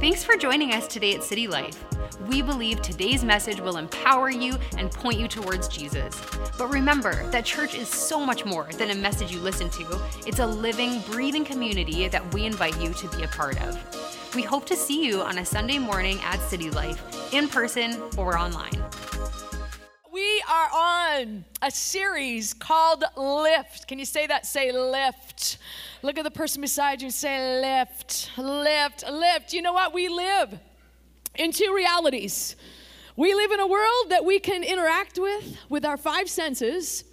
Thanks for joining us today at City Life. We believe today's message will empower you and point you towards Jesus. But remember that church is so much more than a message you listen to, it's a living, breathing community that we invite you to be a part of. We hope to see you on a Sunday morning at City Life, in person or online. Are on a series called Lift. Can you say that? Say lift. Look at the person beside you say lift, lift, lift. You know what? We live in two realities. We live in a world that we can interact with with our five senses,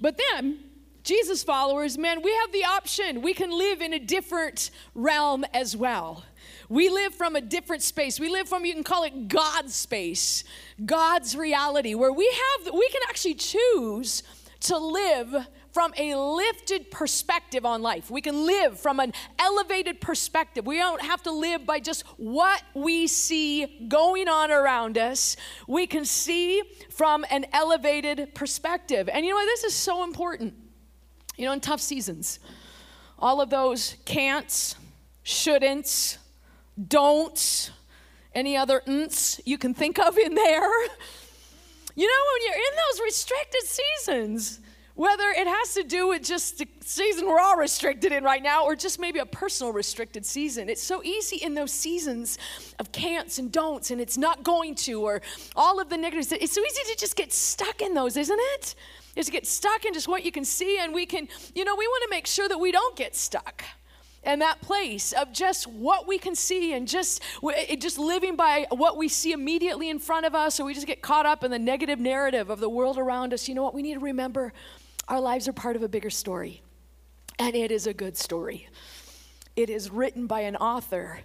but then Jesus followers, man, we have the option. We can live in a different realm as well. We live from a different space. We live from, you can call it God's space, God's reality, where we have, we can actually choose to live from a lifted perspective on life. We can live from an elevated perspective. We don't have to live by just what we see going on around us. We can see from an elevated perspective. And you know what? This is so important. You know, in tough seasons, all of those can'ts, shouldn'ts, don'ts, any other nts you can think of in there. You know, when you're in those restricted seasons, whether it has to do with just the season we're all restricted in right now or just maybe a personal restricted season, it's so easy in those seasons of can'ts and don'ts and it's not going to or all of the negatives. It's so easy to just get stuck in those, isn't it? Is to get stuck in just what you can see, and we can, you know, we want to make sure that we don't get stuck and that place of just what we can see and just just living by what we see immediately in front of us. Or we just get caught up in the negative narrative of the world around us. You know what? We need to remember our lives are part of a bigger story. And it is a good story. It is written by an author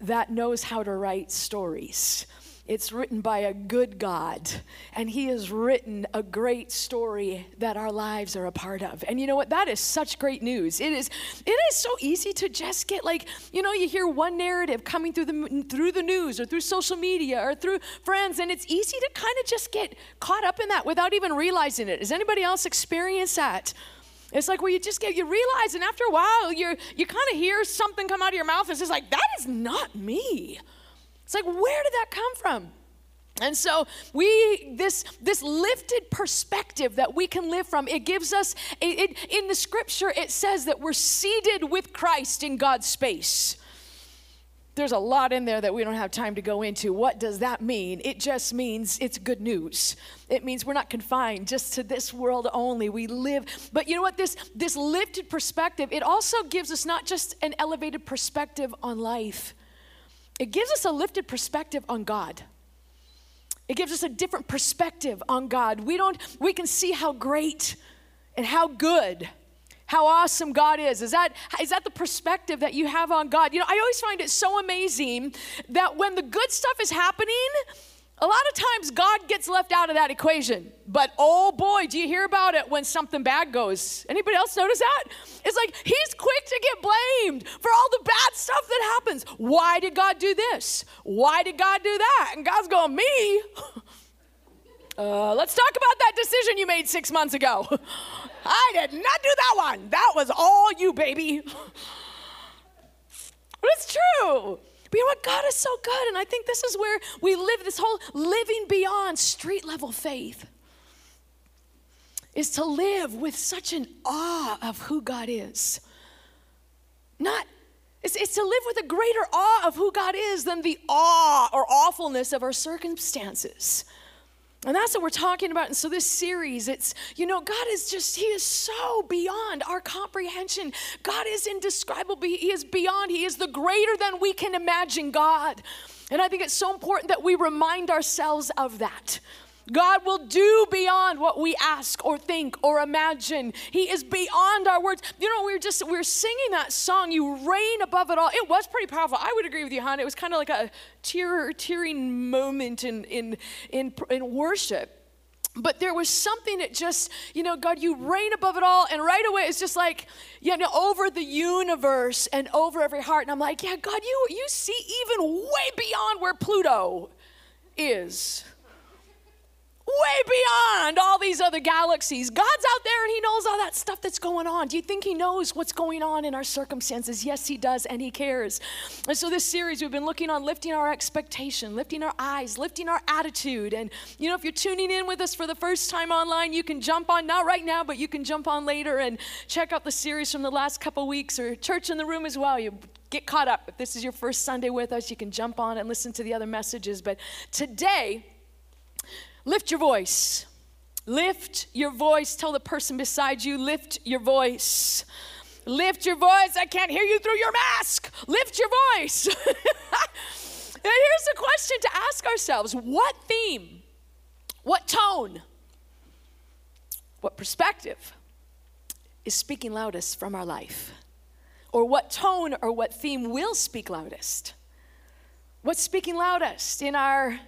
that knows how to write stories it's written by a good God, and He has written a great story that our lives are a part of. And you know what? That is such great news. It is. It is so easy to just get like you know you hear one narrative coming through the through the news or through social media or through friends, and it's easy to kind of just get caught up in that without even realizing it. Has anybody else experienced that? It's like where you just get you realize, and after a while, you you kind of hear something come out of your mouth. And it's just like that is not me. It's like, where did that come from? And so we this this lifted perspective that we can live from it gives us it, it, in the scripture it says that we're seated with Christ in God's space. There's a lot in there that we don't have time to go into. What does that mean? It just means it's good news. It means we're not confined just to this world only. We live, but you know what? This this lifted perspective, it also gives us not just an elevated perspective on life, it gives us a lifted perspective on God. It gives us a different perspective on God. We don't we can see how great and how good how awesome God is. Is that, is that the perspective that you have on God? You know, I always find it so amazing that when the good stuff is happening, a lot of times God gets left out of that equation. But oh boy, do you hear about it when something bad goes? Anybody else notice that? It's like he's quick to get blamed for all the bad stuff that happens. Why did God do this? Why did God do that? And God's going, me? Uh, let's talk about that decision you made six months ago. I did not do that one. That was all you, baby. but it's true. But you know what? God is so good. And I think this is where we live this whole living beyond street level faith is to live with such an awe of who God is. Not, it's, it's to live with a greater awe of who God is than the awe or awfulness of our circumstances. And that's what we're talking about. And so, this series, it's, you know, God is just, He is so beyond our comprehension. God is indescribable. He is beyond, He is the greater than we can imagine God. And I think it's so important that we remind ourselves of that. God will do beyond what we ask or think or imagine. He is beyond our words. You know, we were just we were singing that song, "You Reign Above It All." It was pretty powerful. I would agree with you, hon. It was kind of like a tear, tearing moment in in in, in worship. But there was something that just, you know, God, you reign above it all. And right away, it's just like, you know, over the universe and over every heart. And I'm like, yeah, God, you, you see even way beyond where Pluto is way beyond all these other galaxies. God's out there and He knows all that stuff that's going on. Do you think He knows what's going on in our circumstances? Yes, He does, and He cares. And so, this series, we've been looking on lifting our expectation, lifting our eyes, lifting our attitude. And, you know, if you're tuning in with us for the first time online, you can jump on, not right now, but you can jump on later and check out the series from the last couple weeks or church in the room as well. You get caught up. If this is your first Sunday with us, you can jump on and listen to the other messages. But today, Lift your voice. Lift your voice. Tell the person beside you, lift your voice. Lift your voice. I can't hear you through your mask. Lift your voice. and here's a question to ask ourselves What theme, what tone, what perspective is speaking loudest from our life? Or what tone or what theme will speak loudest? What's speaking loudest in our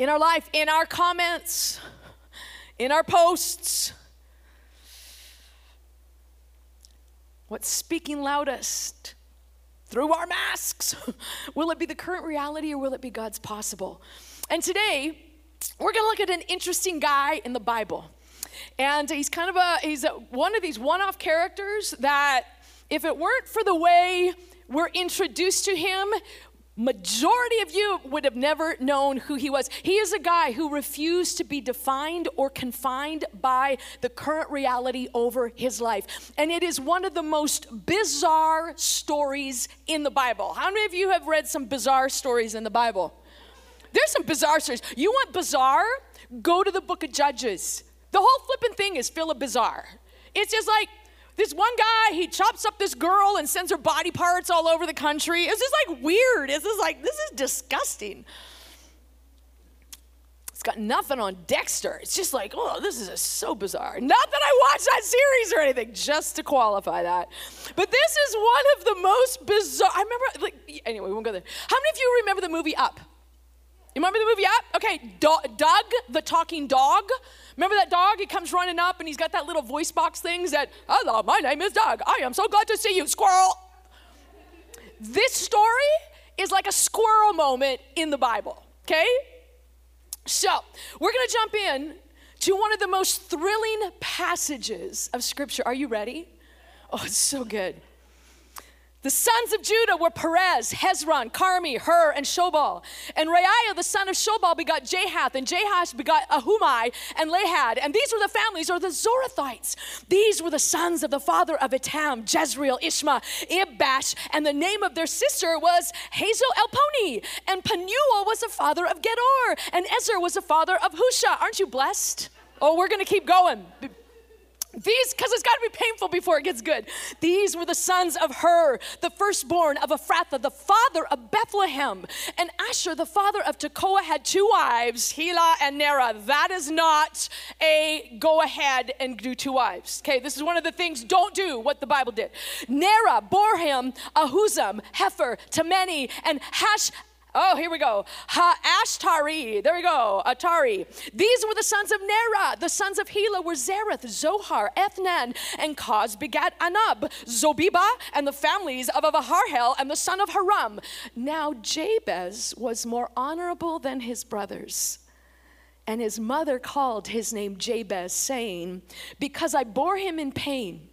in our life, in our comments, in our posts. What's speaking loudest? Through our masks. will it be the current reality or will it be God's possible? And today, we're going to look at an interesting guy in the Bible. And he's kind of a he's a, one of these one-off characters that if it weren't for the way we're introduced to him, majority of you would have never known who he was. He is a guy who refused to be defined or confined by the current reality over his life. And it is one of the most bizarre stories in the Bible. How many of you have read some bizarre stories in the Bible? There's some bizarre stories. You want bizarre? Go to the book of Judges. The whole flipping thing is full of bizarre. It's just like this one guy, he chops up this girl and sends her body parts all over the country. It's just like weird. It's just like, this is disgusting. It's got nothing on Dexter. It's just like, oh, this is so bizarre. Not that I watched that series or anything, just to qualify that. But this is one of the most bizarre. I remember, like, anyway, we won't go there. How many of you remember the movie Up? You remember the movie Up? Okay, Dug, the talking dog. Remember that dog? He comes running up and he's got that little voice box things that, hello, my name is Dug. I am so glad to see you, squirrel. This story is like a squirrel moment in the Bible, okay? So, we're gonna jump in to one of the most thrilling passages of Scripture. Are you ready? Oh, it's so good. The sons of Judah were Perez, Hezron, Carmi, Hur, and Shobal. And Reaiah, the son of Shobal, begot Jahath, and Jahath begot Ahumai and Lahad. And these were the families, or the Zorathites. These were the sons of the father of Etam, Jezreel, Ishma, Ibbash, and the name of their sister was Hazel Elponi. And Penuel was the father of Gedor, and Ezer was the father of Husha. Aren't you blessed? Oh, we're going to keep going. These, because it's got to be painful before it gets good. These were the sons of Hur, the firstborn of Ephrathah, the father of Bethlehem. And Asher, the father of Tekoa, had two wives, Helah and Nera. That is not a go ahead and do two wives. Okay, this is one of the things don't do what the Bible did. Nera bore him Ahuzam, Hefer, Temeni, and Hash Oh, here we go. Ha-ashtari. There we go. Atari. These were the sons of Nera. The sons of Helah were Zereth, Zohar, Ethnan, and Koz begat Anab, Zobiba, and the families of Aviharhel and the son of Haram. Now Jabez was more honorable than his brothers. And his mother called his name Jabez, saying, Because I bore him in pain.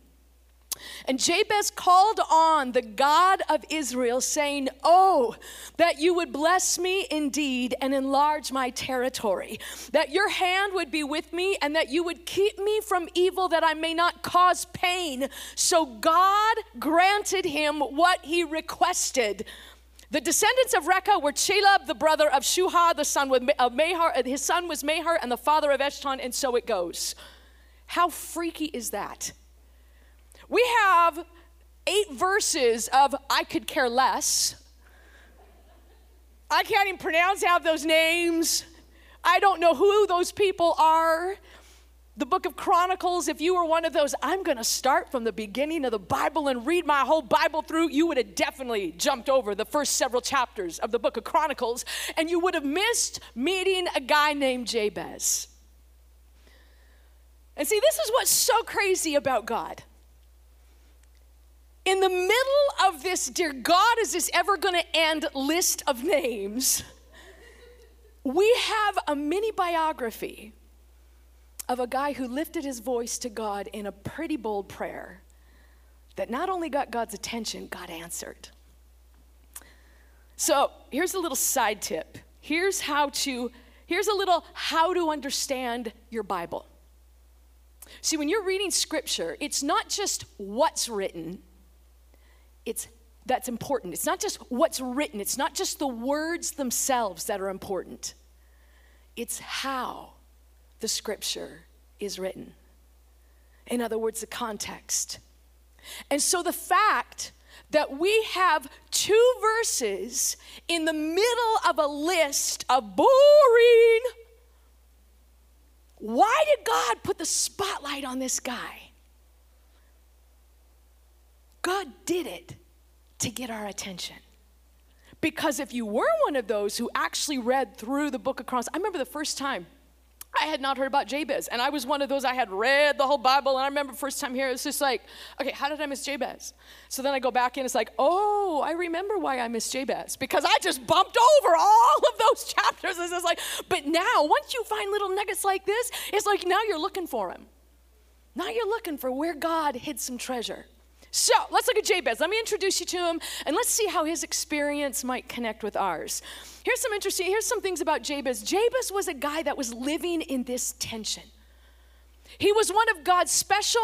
And Jabez called on the God of Israel, saying, Oh, that you would bless me indeed and enlarge my territory, that your hand would be with me, and that you would keep me from evil, that I may not cause pain. So God granted him what he requested. The descendants of Rechah were Chaleb, the brother of Shuha, the son of Mahar. Uh, his son was Mahar, and the father of Eshton, and so it goes. How freaky is that? We have eight verses of I could care less. I can't even pronounce half those names. I don't know who those people are. The book of Chronicles, if you were one of those, I'm going to start from the beginning of the Bible and read my whole Bible through, you would have definitely jumped over the first several chapters of the book of Chronicles, and you would have missed meeting a guy named Jabez. And see, this is what's so crazy about God in the middle of this, dear God, is this ever going to end list of names? We have a mini biography of a guy who lifted his voice to God in a pretty bold prayer that not only got God's attention, God answered. So here's a little side tip. Here's how to, here's a little how to understand your Bible. See, when you're reading scripture, it's not just what's written, it's that's important. It's not just what's written, it's not just the words themselves that are important. It's how the scripture is written. In other words, the context. And so the fact that we have two verses in the middle of a list of boring. Why did God put the spotlight on this guy? God did it to get our attention. Because if you were one of those who actually read through the book of Chronicles, I remember the first time I had not heard about Jabez, and I was one of those I had read the whole Bible, and I remember first time here, it's just like, okay, how did I miss Jabez? So then I go back in, it's like, oh, I remember why I missed Jabez because I just bumped over all of those chapters. It's just like, but now once you find little nuggets like this, it's like now you're looking for him. Now you're looking for where God hid some treasure. So let's look at Jabez. Let me introduce you to him and let's see how his experience might connect with ours. Here's some interesting, here's some things about Jabez. Jabez was a guy that was living in this tension. He was one of God's special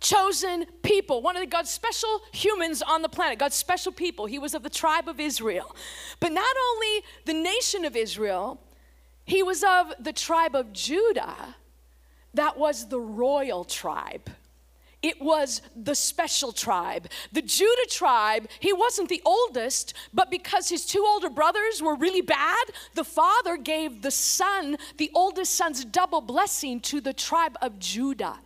chosen people, one of God's special humans on the planet, God's special people. He was of the tribe of Israel. But not only the nation of Israel, he was of the tribe of Judah, that was the royal tribe. It was the special tribe. The Judah tribe, he wasn't the oldest, but because his two older brothers were really bad, the father gave the son, the oldest son's double blessing to the tribe of Judah.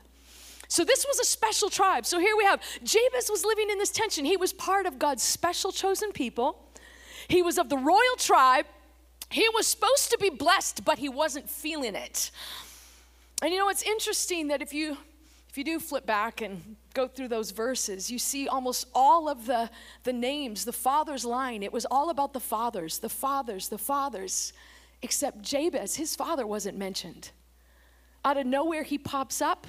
So this was a special tribe. So here we have Jabez was living in this tension. He was part of God's special chosen people. He was of the royal tribe. He was supposed to be blessed, but he wasn't feeling it. And you know, it's interesting that if you you do flip back and go through those verses, you see almost all of the, the names, the father's line. It was all about the fathers, the fathers, the fathers, except Jabez, his father wasn't mentioned. Out of nowhere, he pops up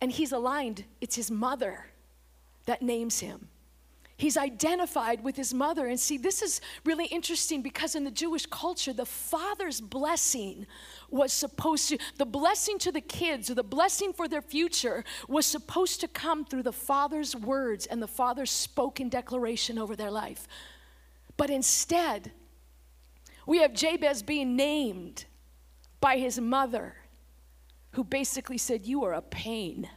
and he's aligned. It's his mother that names him. He's identified with his mother. And see, this is really interesting because in the Jewish culture, the father's blessing was supposed to, the blessing to the kids or the blessing for their future was supposed to come through the father's words and the father's spoken declaration over their life. But instead, we have Jabez being named by his mother, who basically said, You are a pain.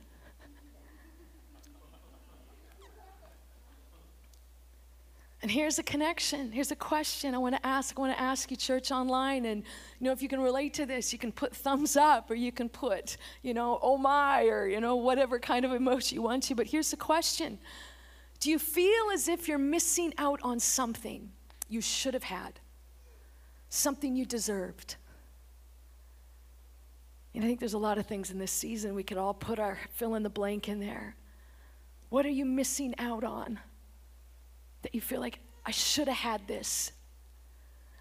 And here's a connection. Here's a question I want to ask. I want to ask you, church online. And, you know, if you can relate to this, you can put thumbs up or you can put, you know, oh my, or, you know, whatever kind of emoji you want to. But here's the question Do you feel as if you're missing out on something you should have had? Something you deserved? And I think there's a lot of things in this season we could all put our fill in the blank in there. What are you missing out on? That you feel like, I should have had this.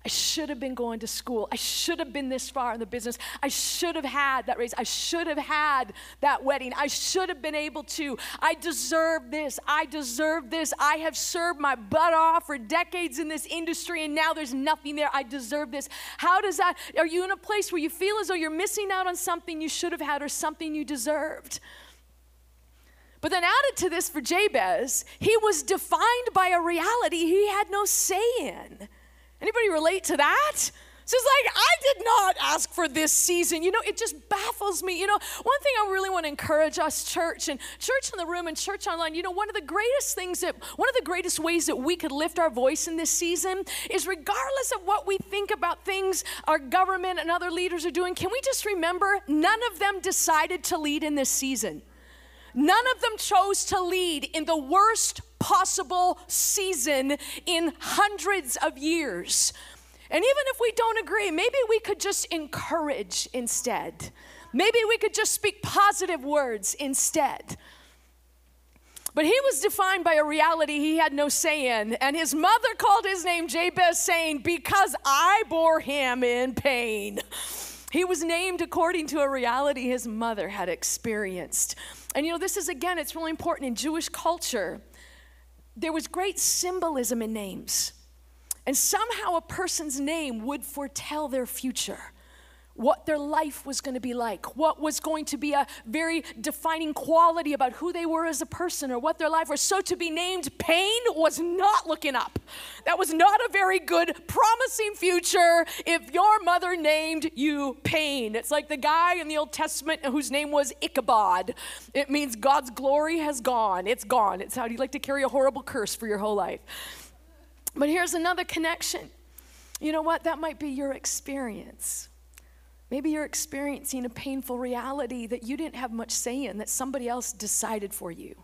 I should have been going to school. I should have been this far in the business. I should have had that raise. I should have had that wedding. I should have been able to. I deserve this. I deserve this. I have served my butt off for decades in this industry and now there's nothing there. I deserve this. How does that? Are you in a place where you feel as though you're missing out on something you should have had or something you deserved? But then added to this for Jabez, he was defined by a reality he had no say in. Anybody relate to that? So it's like, I did not ask for this season. You know, it just baffles me. You know, one thing I really want to encourage us, church, and church in the room and church online, you know, one of the greatest things that, one of the greatest ways that we could lift our voice in this season is regardless of what we think about things our government and other leaders are doing, can we just remember none of them decided to lead in this season? None of them chose to lead in the worst possible season in hundreds of years. And even if we don't agree, maybe we could just encourage instead. Maybe we could just speak positive words instead. But he was defined by a reality he had no say in. And his mother called his name Jabez, saying, Because I bore him in pain. He was named according to a reality his mother had experienced. And you know, this is again, it's really important in Jewish culture. There was great symbolism in names. And somehow a person's name would foretell their future what their life was going to be like, what was going to be a very defining quality about who they were as a person or what their life was. So to be named pain was not looking up. That was not a very good, promising future if your mother named you pain. It's like the guy in the Old Testament whose name was Ichabod. It means God's glory has gone. It's gone. It's how do you like to carry a horrible curse for your whole life. But here's another connection. You know what? That might be your experience. Maybe you're experiencing a painful reality that you didn't have much say in, that somebody else decided for you.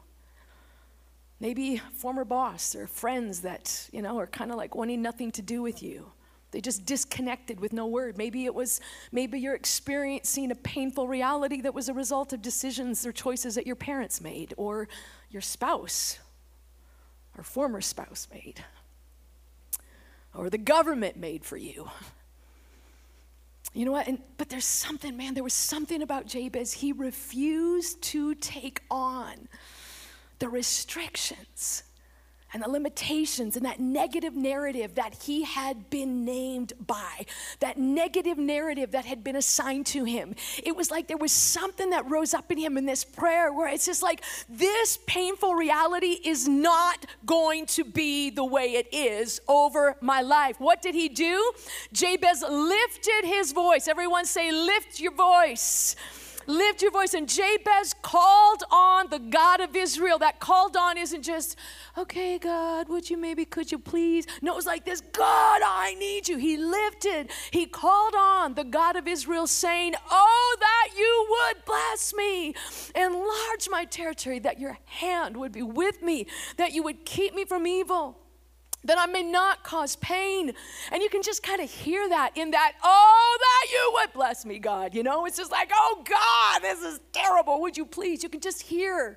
Maybe former boss or friends that, you know, are kind of like wanting nothing to do with you. They just disconnected with no word. Maybe it was, maybe you're experiencing a painful reality that was a result of decisions or choices that your parents made or your spouse or former spouse made or the government made for you. You know what? And, but there's something, man, there was something about Jabez. He refused to take on the restrictions and the limitations and that negative narrative that he had been named by, that negative narrative that had been assigned to him. It was like there was something that rose up in him in this prayer where it's just like, this painful reality is not going to be the way it is over my life. What did he do? Jabez lifted his voice. Everyone say, lift your voice. Lift your voice. And Jabez called on the God of Israel. That called on isn't just, okay, God, would you maybe, could you please? No, it was like this God, I need you. He lifted, he called on the God of Israel, saying, Oh, that you would bless me, enlarge my territory, that your hand would be with me, that you would keep me from evil that I may not cause pain. And you can just kind of hear that in that, oh, that you would bless me, God. You know, it's just like, oh, God, this is terrible. Would you please? You can just hear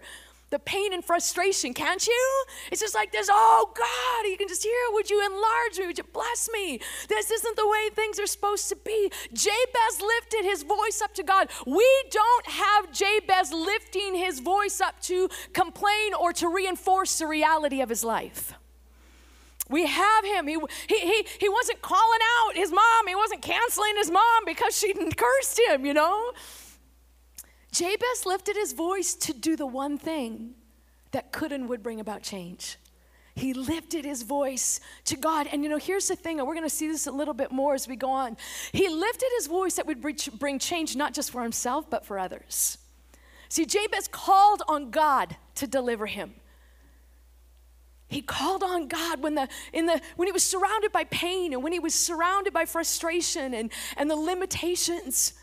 the pain and frustration, can't you? It's just like this, oh, God, you can just hear, would you enlarge me? Would you bless me? This isn't the way things are supposed to be. Jabez lifted his voice up to God. We don't have Jabez lifting his voice up to complain or to reinforce the reality of his life. We have him. He, he, he, he wasn't calling out his mom. He wasn't canceling his mom because she cursed him, you know? Jabez lifted his voice to do the one thing that could and would bring about change. He lifted his voice to God. And you know, here's the thing, and we're going to see this a little bit more as we go on. He lifted his voice that would bring change not just for himself, but for others. See, Jabez called on God to deliver him. He called on God when, the, in the, when he was surrounded by pain and when he was surrounded by frustration and, and the limitations.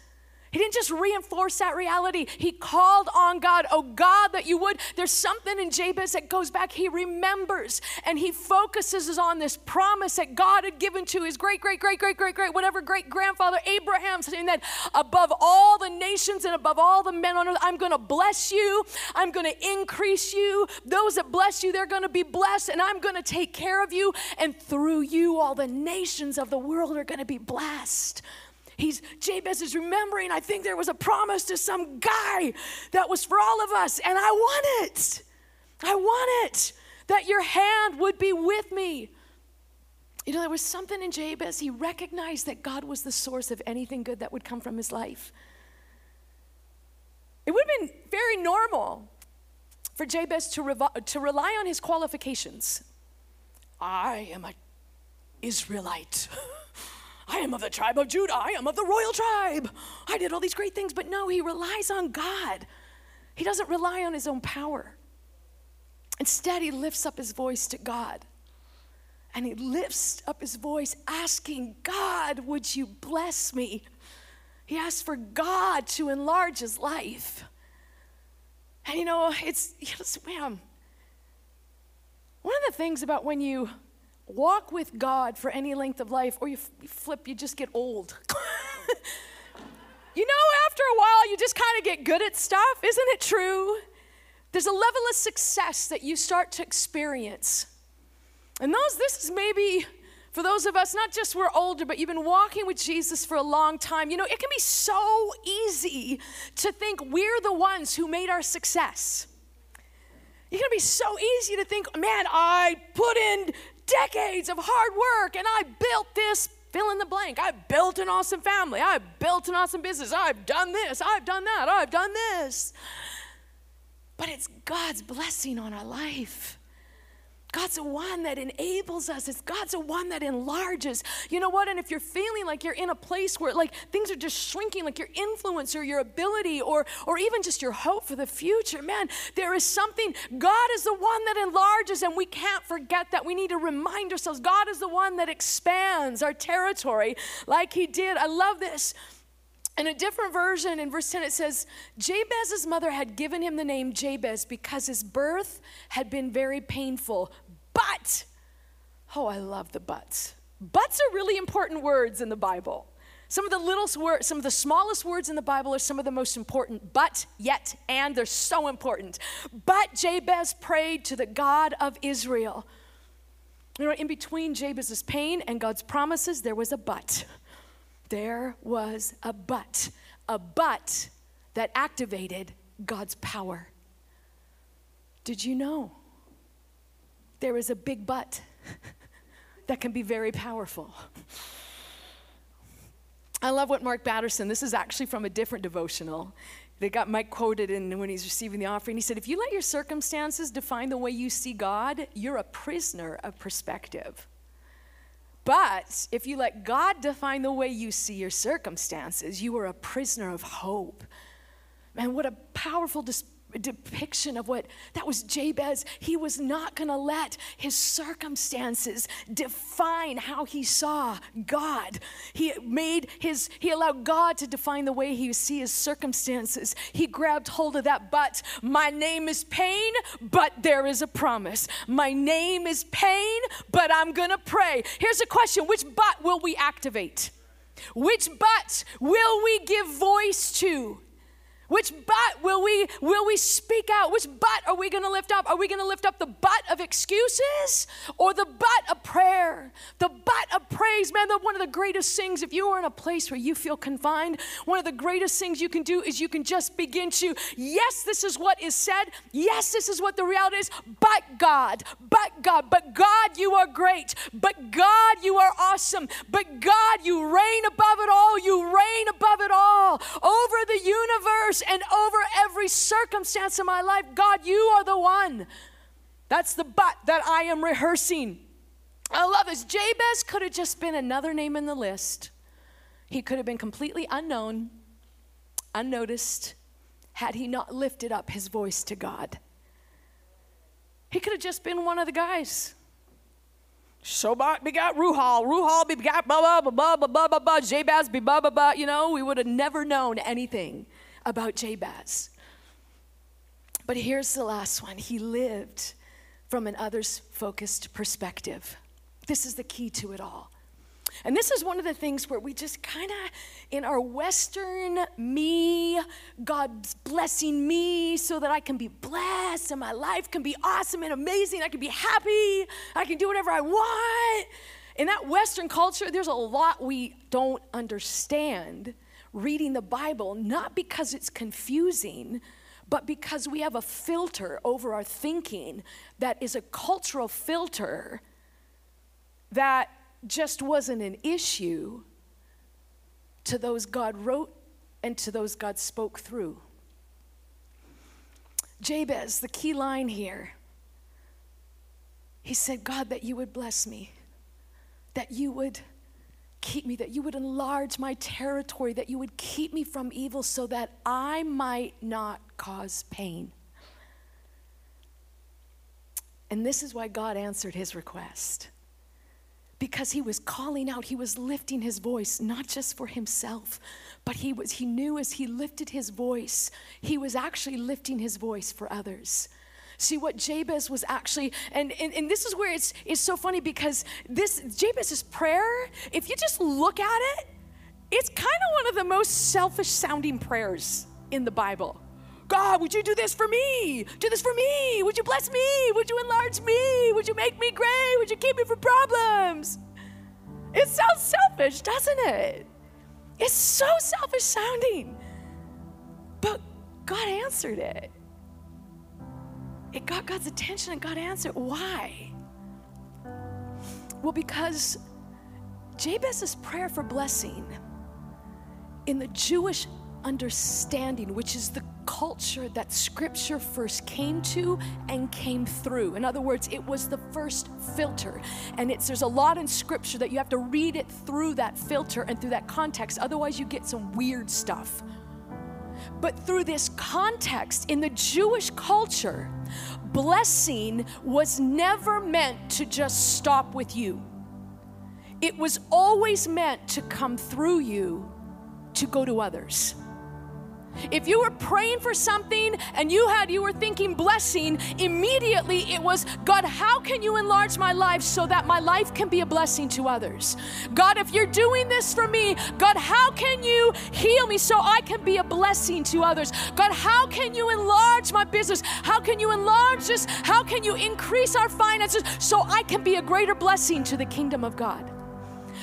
He didn't just reinforce that reality. He called on God, oh God, that you would. There's something in Jabez that goes back. He remembers and he focuses on this promise that God had given to his great, great, great, great, great, great, whatever great grandfather Abraham, saying that above all the nations and above all the men on earth, I'm going to bless you. I'm going to increase you. Those that bless you, they're going to be blessed, and I'm going to take care of you. And through you, all the nations of the world are going to be blessed. He's Jabez is remembering, I think there was a promise to some guy that was for all of us, and I want it. I want it. That your hand would be with me. You know, there was something in Jabez. He recognized that God was the source of anything good that would come from his life. It would have been very normal for Jabez to, revo- to rely on his qualifications. I am an Israelite. I am of the tribe of Judah. I am of the royal tribe. I did all these great things. But no, he relies on God. He doesn't rely on his own power. Instead, he lifts up his voice to God. And he lifts up his voice asking, God, would you bless me? He asks for God to enlarge his life. And you know, it's, it's man, one of the things about when you walk with God for any length of life, or you, f- you flip, you just get old. you know, after a while, you just kind of get good at stuff. Isn't it true? There's a level of success that you start to experience. And those, this is maybe for those of us, not just we're older, but you've been walking with Jesus for a long time, you know, it can be so easy to think we're the ones who made our success. It can be so easy to think, man, I put in decades of hard work and I built this fill in the blank. I built an awesome family. I built an awesome business. I've done this. I've done that. I've done this. But it's God's blessing on our life. God's the one that enables us. It's God's the one that enlarges. You know what? And if you're feeling like you're in a place where like things are just shrinking, like your influence or your ability or or even just your hope for the future, man, there is something. God is the one that enlarges, and we can't forget that. We need to remind ourselves God is the one that expands our territory like He did. I love this. In a different version, in verse 10, it says, Jabez's mother had given him the name Jabez because his birth had been very painful. But, oh, I love the buts. Buts are really important words in the Bible. Some of the littlest words, some of the smallest words in the Bible are some of the most important. But, yet, and they're so important. But Jabez prayed to the God of Israel. You know, in between Jabez's pain and God's promises, there was a but. There was a but. A but that activated God's power. Did you know? There is a big but that can be very powerful. I love what Mark Batterson, this is actually from a different devotional. They got Mike quoted in when he's receiving the offering. He said, If you let your circumstances define the way you see God, you're a prisoner of perspective. But if you let God define the way you see your circumstances, you are a prisoner of hope. Man, what a powerful dis- depiction of what that was Jabez. He was not going to let his circumstances define how he saw God. He made his he allowed God to define the way he see his circumstances. He grabbed hold of that but my name is pain, but there is a promise. My name is pain, but I'm going to pray. Here's a question, which but will we activate? Which but will we give voice to? Which butt will we will we speak out? Which butt are we going to lift up? Are we going to lift up the butt of excuses or the butt of prayer? The butt of praise, man. One of the greatest things, if you are in a place where you feel confined, one of the greatest things you can do is you can just begin to, yes, this is what is said. Yes, this is what the reality is. But God, but God, but God, you are great. But God, you are awesome. But God, you reign above it all. You reign above it all over the universe and over every circumstance in my life. God, you are the one. That's the but that I am rehearsing. I love this. Jabez could have just been another name in the list. He could have been completely unknown, unnoticed, had he not lifted up his voice to God. He could have just been one of the guys. Shobat begot Ruhal, Ruhal begot blah blah blah blah blah blah blah, Jabez be blah blah blah. You know, we would have never known anything about Jabez. But here's the last one he lived from an others focused perspective. This is the key to it all. And this is one of the things where we just kind of, in our Western me, God's blessing me so that I can be blessed and my life can be awesome and amazing. I can be happy. I can do whatever I want. In that Western culture, there's a lot we don't understand reading the Bible, not because it's confusing, but because we have a filter over our thinking that is a cultural filter that just wasn't an issue to those God wrote and to those God spoke through. Jabez, the key line here, he said, God, that you would bless me, that you would keep me, that you would enlarge my territory, that you would keep me from evil so that I might not cause pain. And this is why God answered his request. Because he was calling out, he was lifting his voice, not just for himself, but he, was, he knew as he lifted his voice, he was actually lifting his voice for others. See what Jabez was actually, and, and, and this is where it's, it's so funny because this Jabez's prayer, if you just look at it, it's kind of one of the most selfish sounding prayers in the Bible. God, would you do this for me? Do this for me. Would you bless me? Would you enlarge me? Would you make me great? Would you keep me from problems? It sounds selfish, doesn't it? It's so selfish sounding. But God answered it. It got God's attention and God answered. Why? Well, because Jabez's prayer for blessing in the Jewish understanding, which is the culture that scripture first came to and came through. In other words, it was the first filter. And it's there's a lot in scripture that you have to read it through that filter and through that context. Otherwise, you get some weird stuff. But through this context in the Jewish culture, blessing was never meant to just stop with you. It was always meant to come through you to go to others. If you were praying for something and you had you were thinking blessing, immediately it was God, how can you enlarge my life so that my life can be a blessing to others? God, if you're doing this for me, God, how can you heal me so I can be a blessing to others? God, how can you enlarge my business? How can you enlarge this? How can you increase our finances so I can be a greater blessing to the kingdom of God?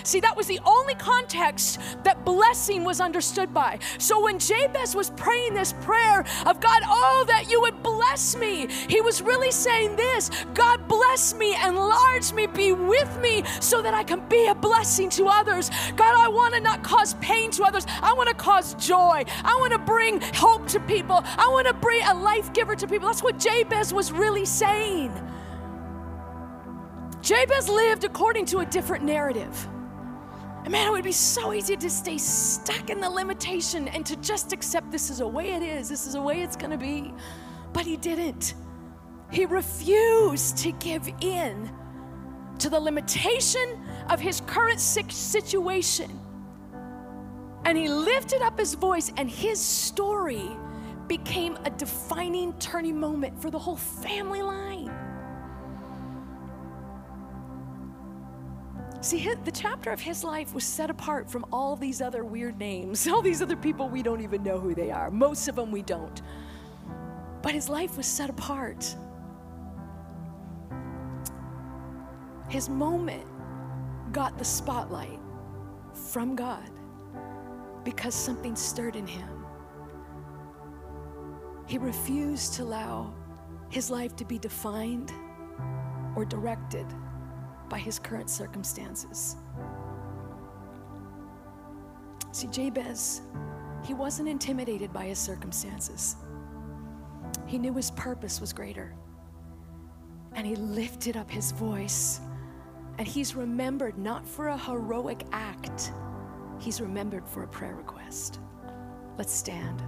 See, that was the only context that blessing was understood by. So when Jabez was praying this prayer of God, oh, that you would bless me, he was really saying this God, bless me, enlarge me, be with me so that I can be a blessing to others. God, I want to not cause pain to others, I want to cause joy. I want to bring hope to people, I want to bring a life giver to people. That's what Jabez was really saying. Jabez lived according to a different narrative. Man, it would be so easy to stay stuck in the limitation and to just accept this is the way it is, this is the way it's going to be. But he didn't. He refused to give in to the limitation of his current situation. And he lifted up his voice, and his story became a defining turning moment for the whole family line. See, the chapter of his life was set apart from all these other weird names, all these other people we don't even know who they are. Most of them we don't. But his life was set apart. His moment got the spotlight from God because something stirred in him. He refused to allow his life to be defined or directed by his current circumstances. See, Jabez, he wasn't intimidated by his circumstances. He knew his purpose was greater. And he lifted up his voice. And he's remembered not for a heroic act, he's remembered for a prayer request. Let's stand.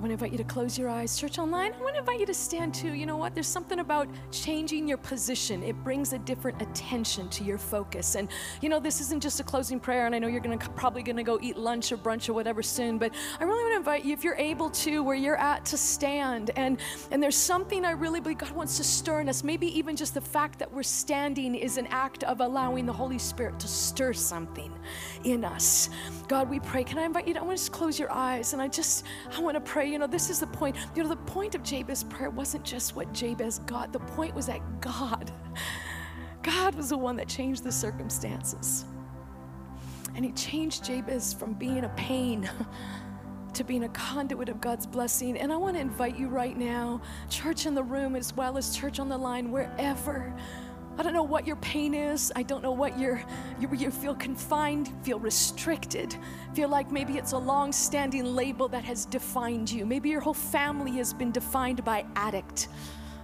I want to invite you to close your eyes. Church online, I want to invite you to stand too. You know what? There's something about changing your position. It brings a different attention to your focus. And you know, this isn't just a closing prayer, and I know you're gonna probably gonna go eat lunch or brunch or whatever soon, but I really want to invite you, if you're able to, where you're at, to stand. And and there's something I really believe God wants to stir in us. Maybe even just the fact that we're standing is an act of allowing the Holy Spirit to stir something in us. God, we pray. Can I invite you to I want to just close your eyes and I just I want to pray you know, this is the point. You know, the point of Jabez's prayer wasn't just what Jabez got, the point was that God, God was the one that changed the circumstances. And He changed Jabez from being a pain. to being a conduit of God's blessing. And I want to invite you right now, church in the room as well as church on the line, wherever I don't know what your pain is. I don't know what you, you feel confined, feel restricted, feel like maybe it's a long standing label that has defined you. Maybe your whole family has been defined by addict.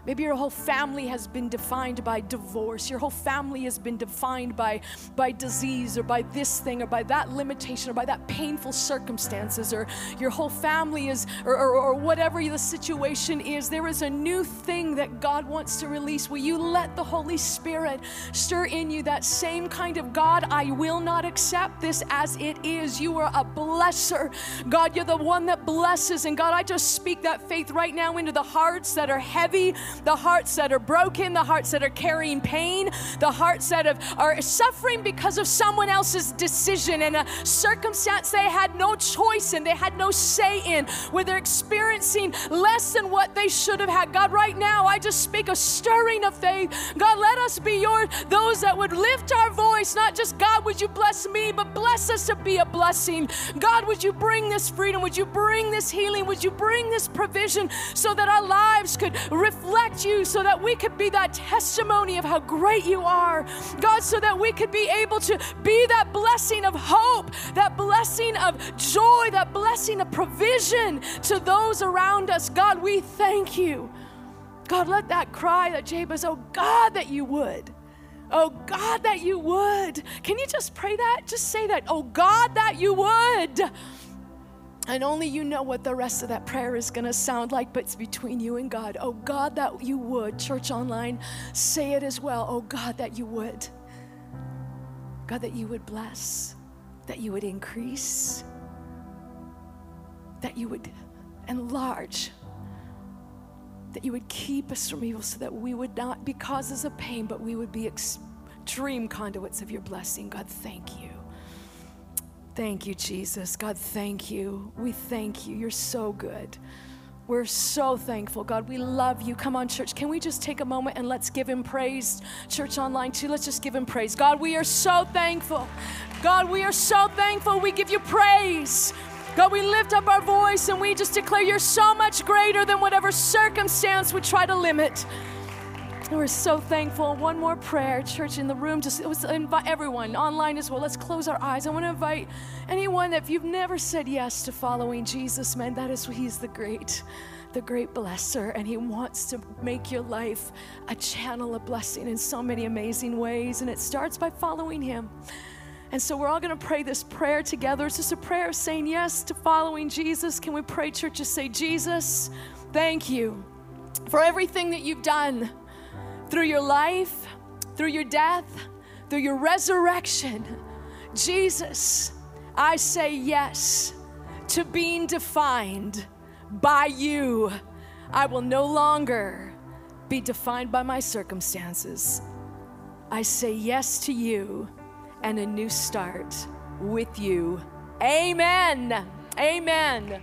Maybe your whole family has been defined by divorce. Your whole family has been defined by, by disease or by this thing or by that limitation or by that painful circumstances or your whole family is, or, or, or whatever the situation is. There is a new thing that God wants to release. Will you let the Holy Spirit stir in you that same kind of God? I will not accept this as it is. You are a blesser. God, you're the one that blesses. And God, I just speak that faith right now into the hearts that are heavy the hearts that are broken, the hearts that are carrying pain, the hearts that have, are suffering because of someone else's decision and a circumstance they had no choice in, they had no say in, where they're experiencing less than what they should have had. God, right now, I just speak a stirring of faith. God, let us be your those that would lift our voice, not just God, would you bless me, but bless us to be a blessing. God, would you bring this freedom? Would you bring this healing? Would you bring this provision so that our lives could reflect you, so that we could be that testimony of how great you are? God, so that we could be able to be that blessing of hope, that blessing of joy, that blessing of provision to those around us. God, we thank you. God, let that cry that Jabez, oh God, that you would. Oh God, that you would. Can you just pray that? Just say that. Oh God, that you would. And only you know what the rest of that prayer is going to sound like, but it's between you and God. Oh God, that you would. Church online, say it as well. Oh God, that you would. God, that you would bless, that you would increase, that you would enlarge, that you would keep us from evil so that we would not be causes of pain, but we would be extreme conduits of your blessing. God, thank you. Thank you, Jesus. God, thank you. We thank you. You're so good. We're so thankful, God. We love you. Come on, church. Can we just take a moment and let's give him praise? Church online, too. Let's just give him praise. God, we are so thankful. God, we are so thankful. We give you praise. God, we lift up our voice and we just declare you're so much greater than whatever circumstance would try to limit. We're so thankful. One more prayer, church in the room. Just invite everyone online as well. Let's close our eyes. I want to invite anyone that if you've never said yes to following Jesus, man, that is He's the great, the great blesser, and He wants to make your life a channel of blessing in so many amazing ways. And it starts by following Him. And so we're all going to pray this prayer together. It's just a prayer of saying yes to following Jesus. Can we pray, church? Just say, Jesus, thank you for everything that you've done through your life, through your death, through your resurrection. Jesus, I say yes to being defined by you. I will no longer be defined by my circumstances. I say yes to you and a new start with you. Amen. Amen.